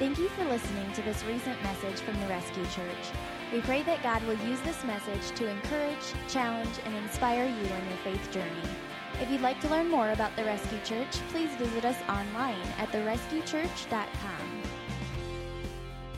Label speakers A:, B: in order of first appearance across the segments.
A: Thank you for listening to this recent message from the Rescue Church. We pray that God will use this message to encourage, challenge, and inspire you on your faith journey. If you'd like to learn more about the Rescue Church, please visit us online at therescuechurch.com.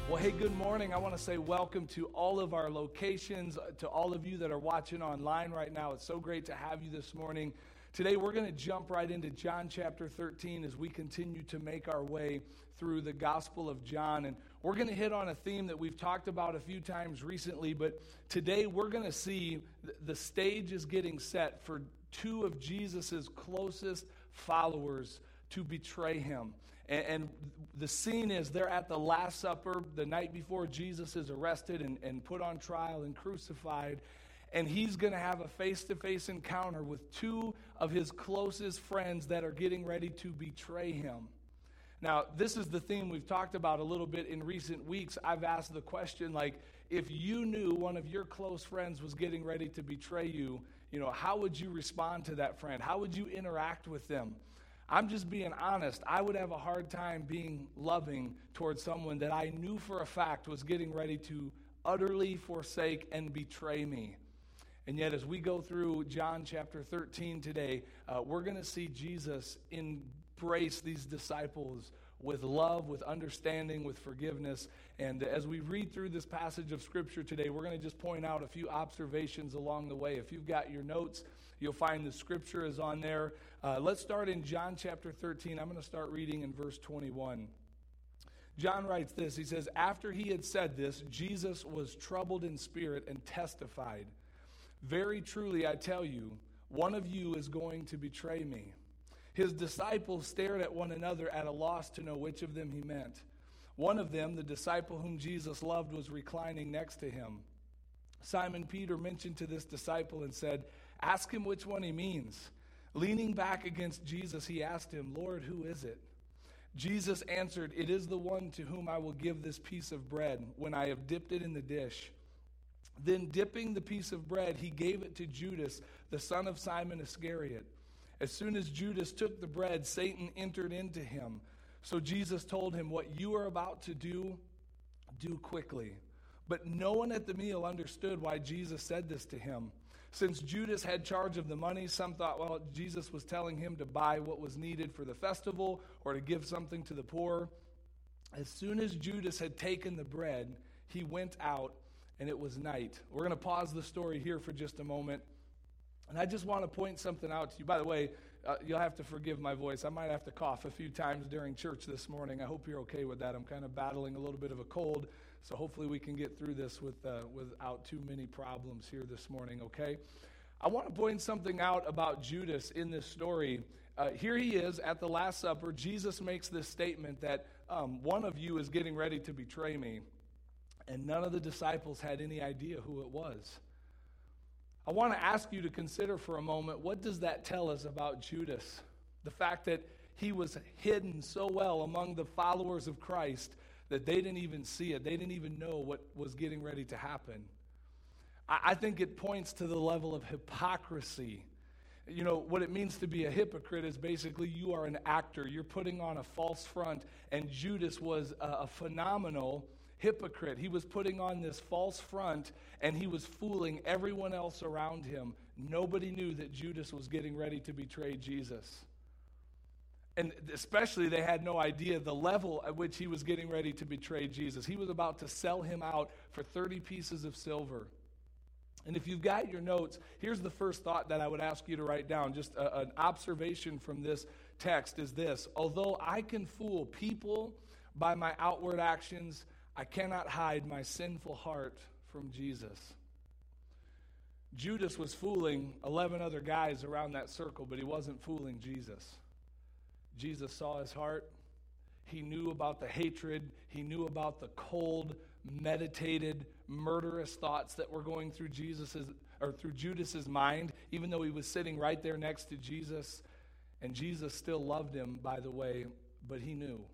B: Well, hey, good morning. I want to say welcome to all of our locations, uh, to all of you that are watching online right now. It's so great to have you this morning. Today, we're going to jump right into John chapter 13 as we continue to make our way through the Gospel of John. And we're going to hit on a theme that we've talked about a few times recently, but today we're going to see the stage is getting set for two of Jesus's closest followers to betray him. And, and, the scene is they're at the Last Supper the night before Jesus is arrested and, and put on trial and crucified and he's going to have a face to face encounter with two of his closest friends that are getting ready to betray him. Now, this is the theme we've talked about a little bit in recent weeks. I've asked the question like, if you knew one of your close friends was getting ready to betray you, you know, how would you respond to that friend? How would you interact with them? I'm just being honest. I would have a hard time being loving towards someone that I knew for a fact was getting ready to utterly forsake and betray me. And yet, as we go through John chapter 13 today, uh, we're going to see Jesus embrace these disciples with love, with understanding, with forgiveness. And as we read through this passage of Scripture today, we're going to just point out a few observations along the way. If you've got your notes, you'll find the Scripture is on there. Uh, let's start in John chapter 13. I'm going to start reading in verse 21. John writes this He says, After he had said this, Jesus was troubled in spirit and testified. Very truly, I tell you, one of you is going to betray me. His disciples stared at one another at a loss to know which of them he meant. One of them, the disciple whom Jesus loved, was reclining next to him. Simon Peter mentioned to this disciple and said, Ask him which one he means. Leaning back against Jesus, he asked him, Lord, who is it? Jesus answered, It is the one to whom I will give this piece of bread when I have dipped it in the dish. Then, dipping the piece of bread, he gave it to Judas, the son of Simon Iscariot. As soon as Judas took the bread, Satan entered into him. So Jesus told him, What you are about to do, do quickly. But no one at the meal understood why Jesus said this to him. Since Judas had charge of the money, some thought, well, Jesus was telling him to buy what was needed for the festival or to give something to the poor. As soon as Judas had taken the bread, he went out and it was night. We're going to pause the story here for just a moment. And I just want to point something out to you. By the way, uh, you'll have to forgive my voice. I might have to cough a few times during church this morning. I hope you're okay with that. I'm kind of battling a little bit of a cold, so hopefully we can get through this with, uh, without too many problems here this morning, okay? I want to point something out about Judas in this story. Uh, here he is at the Last Supper. Jesus makes this statement that um, one of you is getting ready to betray me and none of the disciples had any idea who it was. I want to ask you to consider for a moment what does that tell us about Judas? The fact that he was hidden so well among the followers of Christ that they didn't even see it, they didn't even know what was getting ready to happen. I, think it points to the level of hypocrisy. You know, what it means to be a hypocrite is basically you are an actor, you're putting on a false front, and Judas was a, phenomenal hypocrite. He was putting on this false front and he was fooling everyone else around him. Nobody knew that Judas was getting ready to betray Jesus. And especially, they had no idea the level at which he was getting ready to betray Jesus. He was about to sell him out for 30 pieces of silver. And if you've got your notes, here's the first thought that I would ask you to write down. Just a, an observation from this text is this Although I can fool people by my outward actions, I cannot hide my sinful heart from Jesus. Judas was fooling 11 other guys around that circle, but he wasn't fooling Jesus. Jesus saw his heart. He knew about the hatred. He knew about the cold, meditated, murderous thoughts that were going through Jesus's or through Judas's mind, even though he was sitting right there next to Jesus. And Jesus still loved him, by the way, but he knew.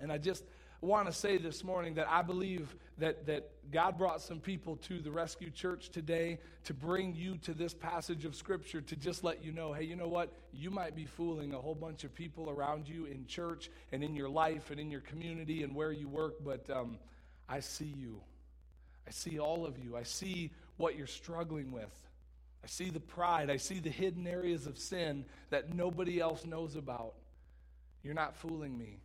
B: And I just want to say this morning that I believe that, that God brought some people to the Rescue Church today to bring you to this passage of Scripture to just let you know hey, you know what? You might be fooling a whole bunch of people around you in church and in your life and in your community and where you work, but um, I see you. I see all of you. I see what you're struggling with. I see the pride. I see the hidden areas of sin that nobody else knows about. You're not fooling me.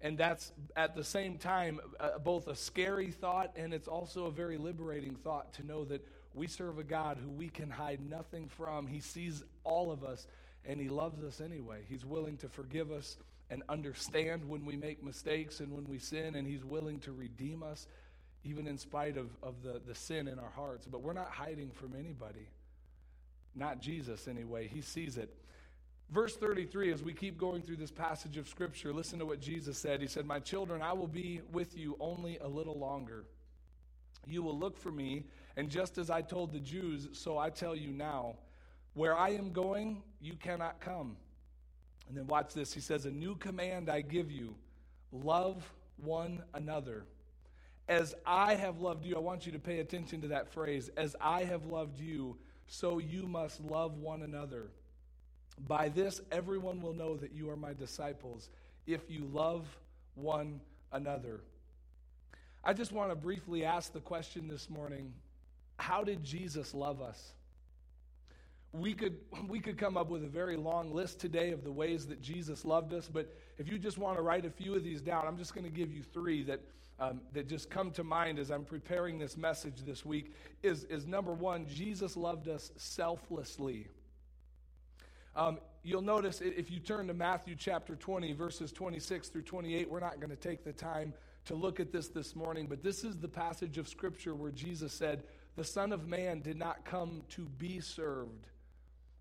B: And that's at the same time uh, both a scary thought and it's also a very liberating thought to know that we serve a God who we can hide nothing from. He sees all of us and He loves us anyway. He's willing to forgive us and understand when we make mistakes and when we sin, and He's willing to redeem us even in spite of, of the, the sin in our hearts. But we're not hiding from anybody. Not Jesus, anyway. He sees it. Verse 33, as we keep going through this passage of Scripture, listen to what Jesus said. He said, My children, I will be with you only a little longer. You will look for me, and just as I told the Jews, so I tell you now, where I am going, you cannot come. And then watch this. He says, A new command I give you love one another. As I have loved you, I want you to pay attention to that phrase. As I have loved you, so you must love one another. By this, everyone will know that you are my disciples if you love one another. I just want to briefly ask the question this morning how did Jesus love us? We could, we could come up with a very long list today of the ways that Jesus loved us, but if you just want to write a few of these down, I'm just going to give you three that, um, that just come to mind as I'm preparing this message this week. Is, is number one, Jesus loved us selflessly. Um, you'll notice if you turn to Matthew chapter 20, verses 26 through 28, we're not going to take the time to look at this this morning, but this is the passage of Scripture where Jesus said, The Son of Man did not come to be served,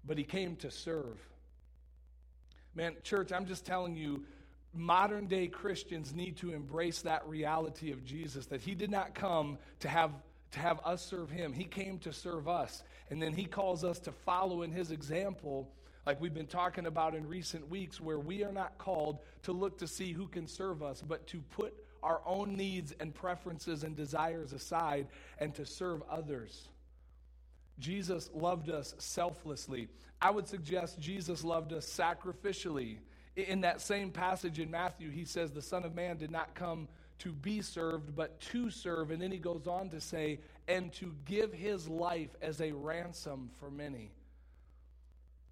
B: but he came to serve. Man, church, I'm just telling you, modern day Christians need to embrace that reality of Jesus, that he did not come to have to have us serve him. He came to serve us. And then he calls us to follow in his example like we've been talking about in recent weeks, where we are not called to look to see who can serve us, but to put our own needs and preferences and desires aside and to serve others. Jesus loved us selflessly. I would suggest Jesus loved us sacrificially. In that same passage in Matthew, he says, The Son of Man did not come to be served, but to serve. And then he goes on to say, and to give his life as a ransom for many.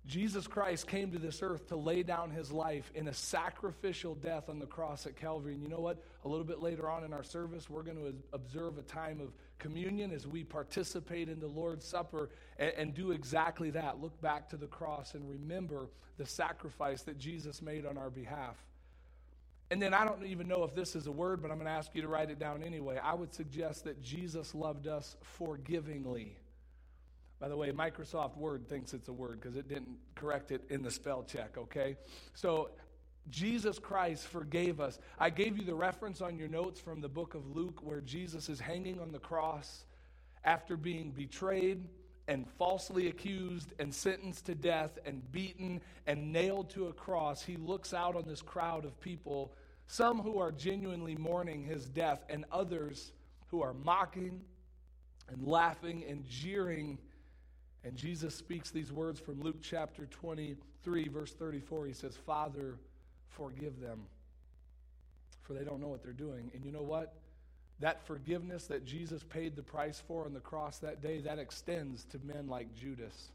B: Jesus Christ came to this earth to lay down his life in a sacrificial death on the cross at Calvary. And you know what? A little bit later on in our service, we're going to observe a time of communion as we participate in the Lord's Supper and, and do exactly that. Look back to the cross and remember the sacrifice that Jesus made on our behalf. And then I don't even know if this is a word, but I'm going to ask you to write it down anyway. I would suggest that Jesus loved us forgivingly. By the way, Microsoft Word thinks it's a word because it didn't correct it in the spell check, okay? So Jesus Christ forgave us. I gave you the reference on your notes from the book of Luke where Jesus is hanging on the cross after being betrayed and falsely accused and sentenced to death and beaten and nailed to a cross. He looks out on this crowd of people, some who are genuinely mourning his death, and others who are mocking and laughing and jeering and Jesus speaks these words from Luke chapter 23, verse 34. He says, Father, forgive them, for they don't know what they're doing. And you know what? That forgiveness that Jesus paid the price for on the cross that day, that extends to men like Judas.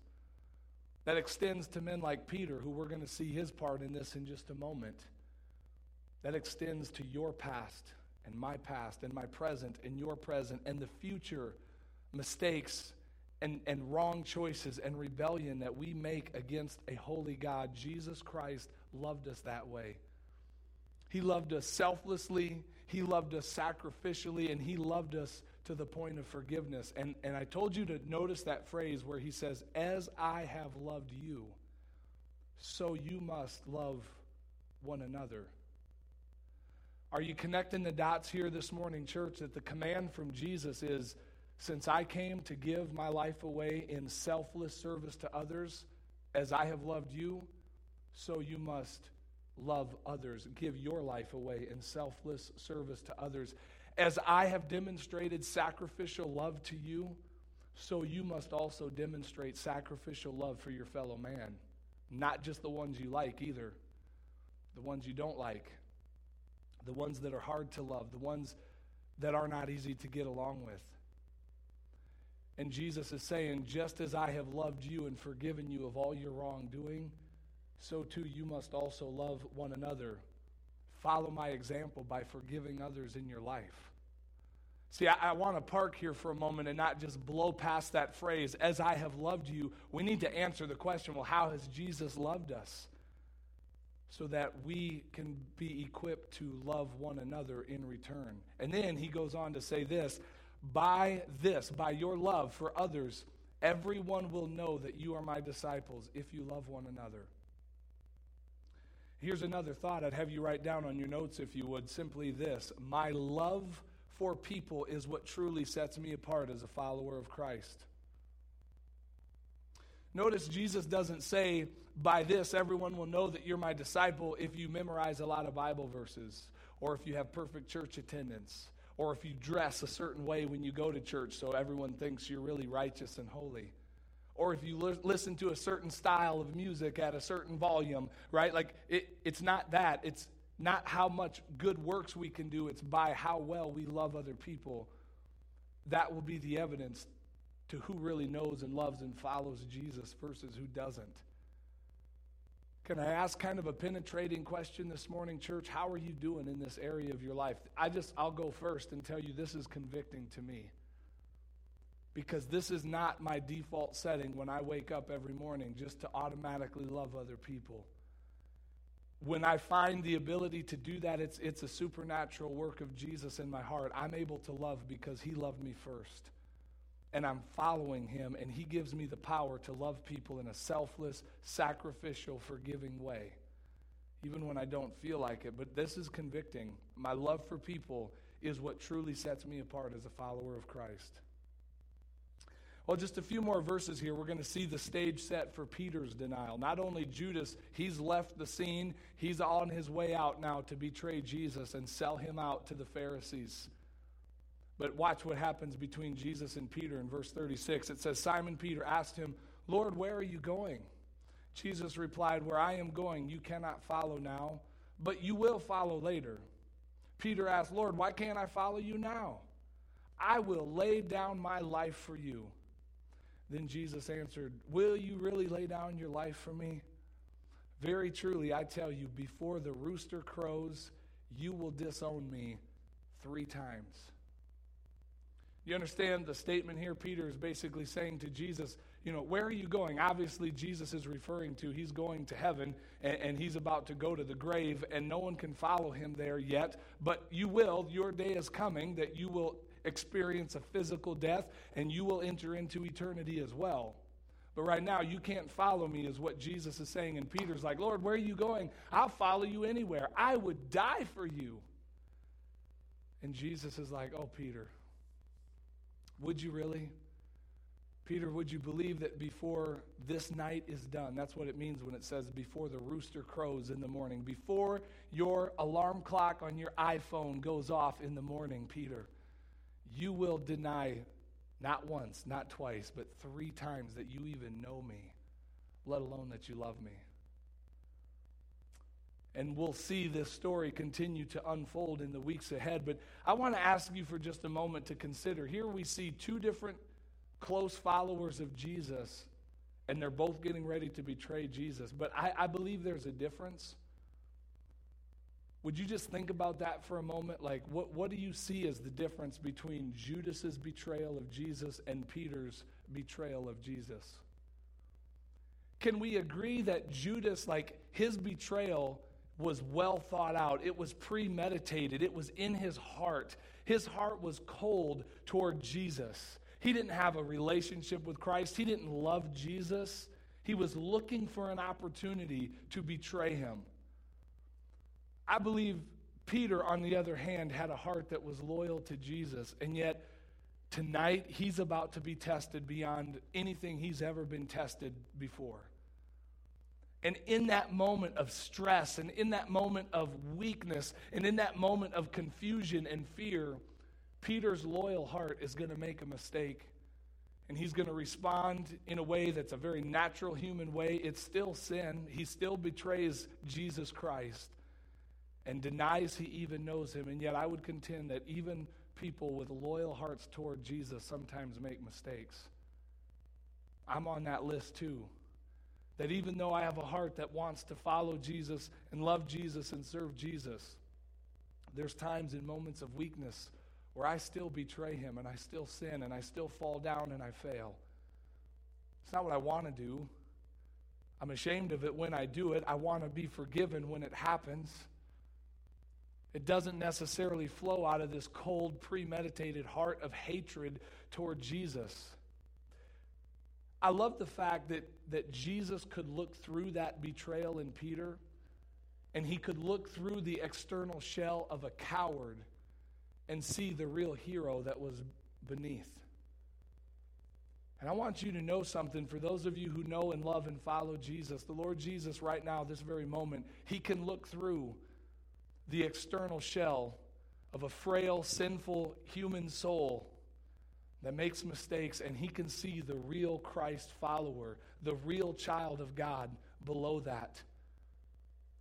B: That extends to men like Peter, who we're going to see his part in this in just a moment. That extends to your past and my past and my present and your present and the future mistakes and, and wrong choices and rebellion that we make against a holy God, Jesus Christ loved us that way. He loved us selflessly, He loved us sacrificially, and He loved us to the point of forgiveness. And, and I told you to notice that phrase where He says, As I have loved you, so you must love one another. Are you connecting the dots here this morning, church? That the command from Jesus is since I came to give my life away in selfless service to others, as I have loved you, so you must love others, give your life away in selfless service to others. As I have demonstrated sacrificial love to you, so you must also demonstrate sacrificial love for your fellow man. Not just the ones you like either, the ones you don't like, the ones that are hard to love, the ones that are not easy to get along with. And Jesus is saying, just as I have loved you and forgiven you of all your wrongdoing, so too you must also love one another. Follow my example by forgiving others in your life. See, I, I want to park here for a moment and not just blow past that phrase, as I have loved you. We need to answer the question well, how has Jesus loved us? So that we can be equipped to love one another in return. And then he goes on to say this by this, by your love for others, everyone will know that you are my disciples if you love one another. Here's another thought I'd have you write down on your notes if you would simply this My love for people is what truly sets me apart as a follower of Christ. Notice Jesus doesn't say, By this, everyone will know that you're my disciple if you memorize a lot of Bible verses, or if you have perfect church attendance, or if you dress a certain way when you go to church so everyone thinks you're really righteous and holy or if you li- listen to a certain style of music at a certain volume, right? Like, it, it's not that. It's not how much good works we can do, it's by how well we love other people. That will be the evidence to who really knows and loves and follows Jesus versus who doesn't. Can I ask kind of a penetrating question this morning, church? How are you doing in this area of your life? I just, I'll go first and tell you this is convicting to me because this is not my default setting when I wake up every morning just to automatically love other people. When I find the ability to do that, it's, it's a supernatural work of Jesus in my heart. I'm able to love because he loved me first. And I'm following him, and he gives me the power to love people in a selfless, sacrificial, forgiving way, even when I don't feel like it. But this is convicting. My love for people is what truly sets me apart as a follower of Christ. Well, just a few more verses here. We're going to see the stage set for Peter's denial. Not only Judas, he's left the scene, he's on his way out now to betray Jesus and sell him out to the Pharisees. But watch what happens between Jesus and Peter in verse 36. It says, Simon Peter asked him, Lord, where are you going? Jesus replied, Where I am going, you cannot follow now, but you will follow later. Peter asked, Lord, why can't I follow you now? I will lay down my life for you. Then Jesus answered, Will you really lay down your life for me? Very truly, I tell you, before the rooster crows, you will disown me three times. You understand the statement here? Peter is basically saying to Jesus, you know, where are you going? Obviously, Jesus is referring to he's going to heaven and, and, he's about to go to the grave, and no one can follow him there yet. But you will, your day is coming that you will experience a physical death, and you will enter into eternity as well. But right now, you can't follow me, is what Jesus is saying. And Peter's like, Lord, where are you going? I'll follow you anywhere. I would die for you. And Jesus is like, Oh, Peter, would you really? Peter, would you believe that before this night is done? That's what it means when it says before the rooster crows in the morning, before your alarm clock on your iPhone goes off in the morning, Peter you will deny not once, not twice, but three times that you even know me, let alone that you love me. And we'll see this story continue to unfold in the weeks ahead. But I want to ask you for just a moment to consider. Here we see two different close followers of Jesus, and they're both getting ready to betray Jesus. But I, I believe there's a difference. Would you just think about that for a moment? Like, what, what do you see as the difference between Judas's betrayal of Jesus and Peter's betrayal of Jesus? Can we agree that Judas, like, his betrayal was well thought out? It was premeditated, it was in his heart. His heart was cold toward Jesus. He didn't have a relationship with Christ, he didn't love Jesus. He was looking for an opportunity to betray him. I believe Peter, on the other hand, had a heart that was loyal to Jesus, and yet tonight he's about to be tested beyond anything he's ever been tested before. And in that moment of stress, and in that moment of weakness, and in that moment of confusion and fear, Peter's loyal heart is going to make a mistake. And he's going to respond in a way that's a very natural human way. It's still sin. He still betrays Jesus Christ and denies he even knows him. And yet, I would contend that even people with loyal hearts toward Jesus sometimes make mistakes. I'm on that list too. That even though I have a heart that wants to follow Jesus and love Jesus and serve Jesus, there's times and moments of weakness where I still betray him and I still sin and I still fall down and I fail. It's not what I want to do. I'm ashamed of it when I do it. I want to be forgiven when it happens. It doesn't necessarily flow out of this cold, premeditated heart of hatred toward Jesus. I love the fact that, that Jesus could look through that betrayal in Peter and he could look through the external shell of a coward and see the real hero that was beneath. And I want you to know something for those of you who know and love and follow Jesus. The Lord Jesus, right now, this very moment, he can look through the external shell of a frail, sinful human soul that makes mistakes, and he can see the real Christ follower, the real child of God below that.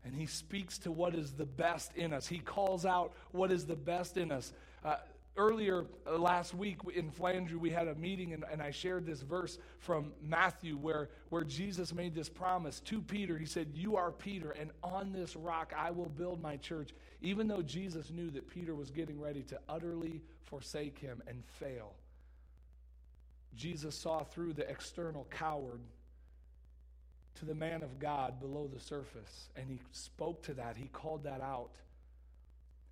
B: And he speaks to what is the best in us. He calls out what is the best in us. Uh, earlier uh, last week in Flandreau, we had a meeting, and, and I shared this verse from Matthew where, where Jesus made this promise to Peter. He said, You are Peter, and on this rock I will build my church. Even though Jesus knew that Peter was getting ready to utterly forsake him and fail, Jesus saw through the external coward to the man of God below the surface, and he spoke to that. He called that out.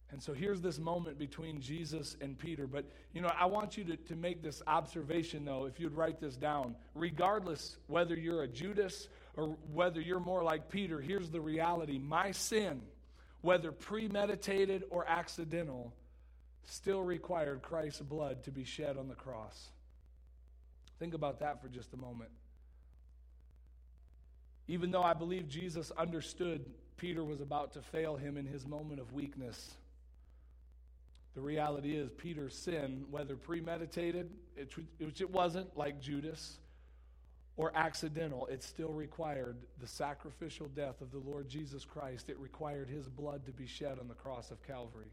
B: And so here's this moment between Jesus and Peter. But, you know, I want you to, to make this observation, though, if you'd write this down. Regardless whether you're a Judas or whether you're more like Peter, here's the reality my sin, whether premeditated or accidental, still required Christ's blood to be shed on the cross. Think about that for just a moment. Even though I believe Jesus understood Peter was about to fail him in his moment of weakness, the reality is, Peter's sin, whether premeditated, which it wasn't like Judas, or accidental, it still required the sacrificial death of the Lord Jesus Christ. It required his blood to be shed on the cross of Calvary.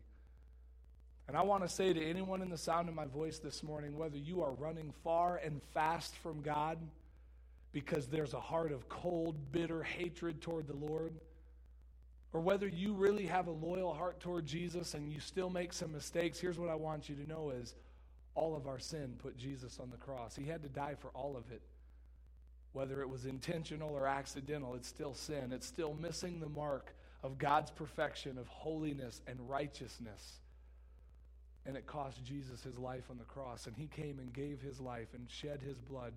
B: And I want to say to anyone in the sound of my voice this morning whether you are running far and fast from God because there's a heart of cold, bitter hatred toward the Lord or whether you really have a loyal heart toward Jesus and you still make some mistakes, here's what I want you to know is all of our sin put Jesus on the cross. He had to die for all of it. Whether it was intentional or accidental, it's still sin. It's still missing the mark of God's perfection, of holiness and righteousness. And it cost Jesus his life on the cross. And he came and gave his life and shed his blood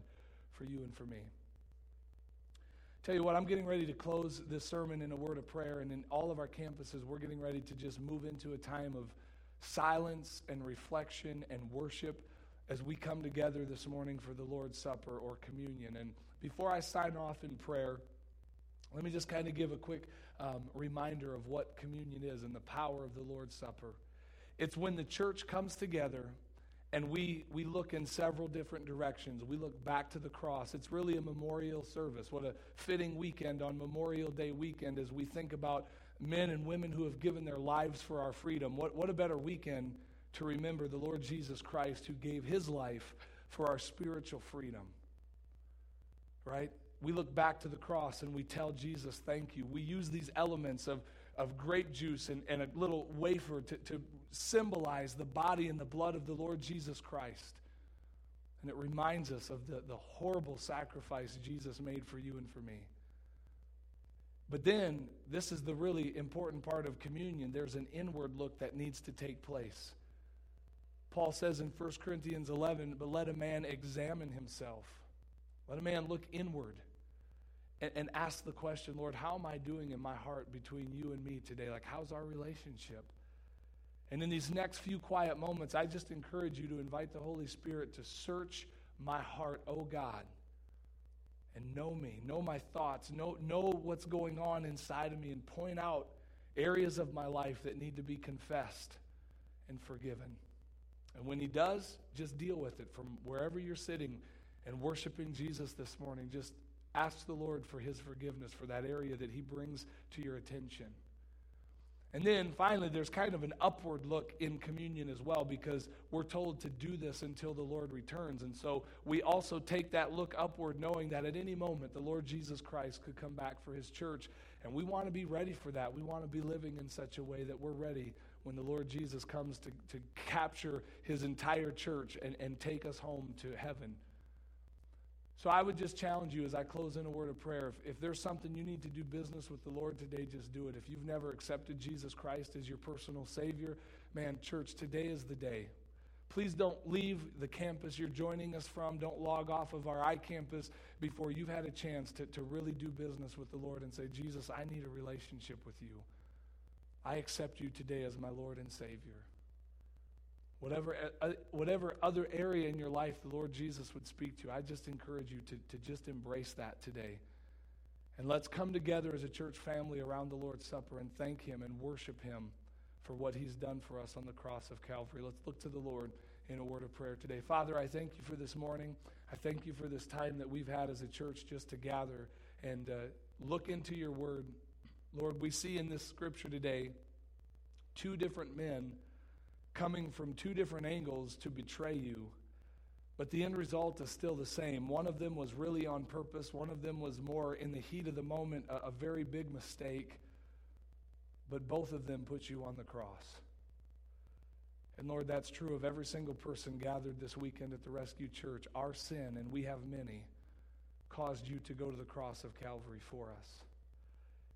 B: for you and for me. Tell you what, I'm getting ready to close this sermon in a word of prayer, and in all of our campuses, we're getting ready to just move into a time of silence and reflection and worship as we come together this morning for the Lord's Supper or communion. And before I sign off in prayer, let me just kind of give a quick um, reminder of what communion is and the power of the Lord's Supper. It's when the church comes together and we, we look in several different directions. We look back to the cross. It's really a memorial service. What a fitting weekend on Memorial Day weekend as we think about men and women who have given their lives for our freedom. What, what a better weekend to remember the Lord Jesus Christ who gave his life for our spiritual freedom. Right? We look back to the cross and we tell Jesus, thank you. We use these elements of of grape juice and, and a little wafer to, to symbolize the body and the blood of the Lord Jesus Christ. And it reminds us of the, the horrible sacrifice Jesus made for you and for me. But then, this is the really important part of communion. There's an inward look that needs to take place. Paul says in 1 Corinthians 11, but let a man examine himself. Let a man look inward and, and ask the question, Lord, how am I doing in my heart between you and me today? Like, how's our relationship? And in these next few quiet moments, I just encourage you to invite the Holy Spirit to search my heart, oh God, and know me, know my thoughts, know, know what's going on inside of me, and point out areas of my life that need to be confessed and forgiven. And when He does, just deal with it from wherever you're sitting and worshiping Jesus this morning. Just ask the Lord for His forgiveness for that area that He brings to your attention. And then finally, there's kind of an upward look in communion as well because we're told to do this until the Lord returns. And so we also take that look upward, knowing that at any moment the Lord Jesus Christ could come back for his church. And we want to be ready for that. We want to be living in such a way that we're ready when the Lord Jesus comes to, to capture his entire church and, and take us home to heaven. So I would just challenge you as I close in a word of prayer. If, if, there's something you need to do business with the Lord today, just do it. If you've never accepted Jesus Christ as your personal Savior, man, church, today is the day. Please don't leave the campus you're joining us from. Don't log off of our iCampus before you've had a chance to, to really do business with the Lord and say, Jesus, I need a relationship with you. I accept you today as my Lord and Savior. Whatever, uh, uh, whatever other area in your life the Lord Jesus would speak to, I just encourage you to, to just embrace that today. And let's come together as a church family around the Lord's Supper and thank Him and worship Him for what He's done for us on the cross of Calvary. Let's look to the Lord in a word of prayer today. Father, I thank you for this morning. I thank you for this time that we've had as a church just to gather and uh, look into your word. Lord, we see in this scripture today two different men coming from two different angles to betray you. But the end result is still the same. One of them was really on purpose, one of them was more in the heat of the moment, a, a very big mistake. But both of them put you on the cross. And Lord, that's true of every single person gathered this weekend at the Rescue Church. Our sin, and we have many, caused you to go to the cross of Calvary for us.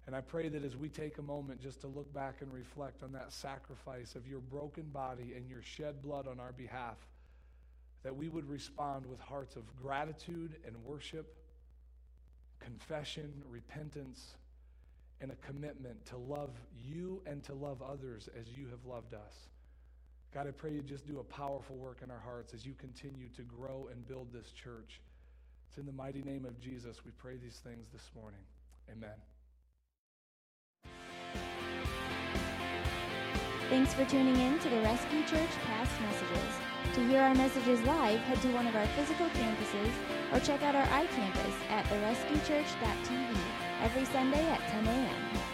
B: And I pray that as we take a moment just to look back and reflect on that sacrifice of your broken body and your shed blood on our behalf, that we would respond with hearts of gratitude and worship, confession, repentance, and a commitment to love you and to love others as you have loved us. God, I pray you just do a powerful work in our hearts as you continue to grow and build this church. It's in the mighty name of Jesus we pray these things this morning. Amen.
A: Thanks for tuning in to the Rescue Church past messages. To hear our messages live, head to one of our physical campuses or check out our iCampus at therescuechurch.tv every Sunday at 10 a.m.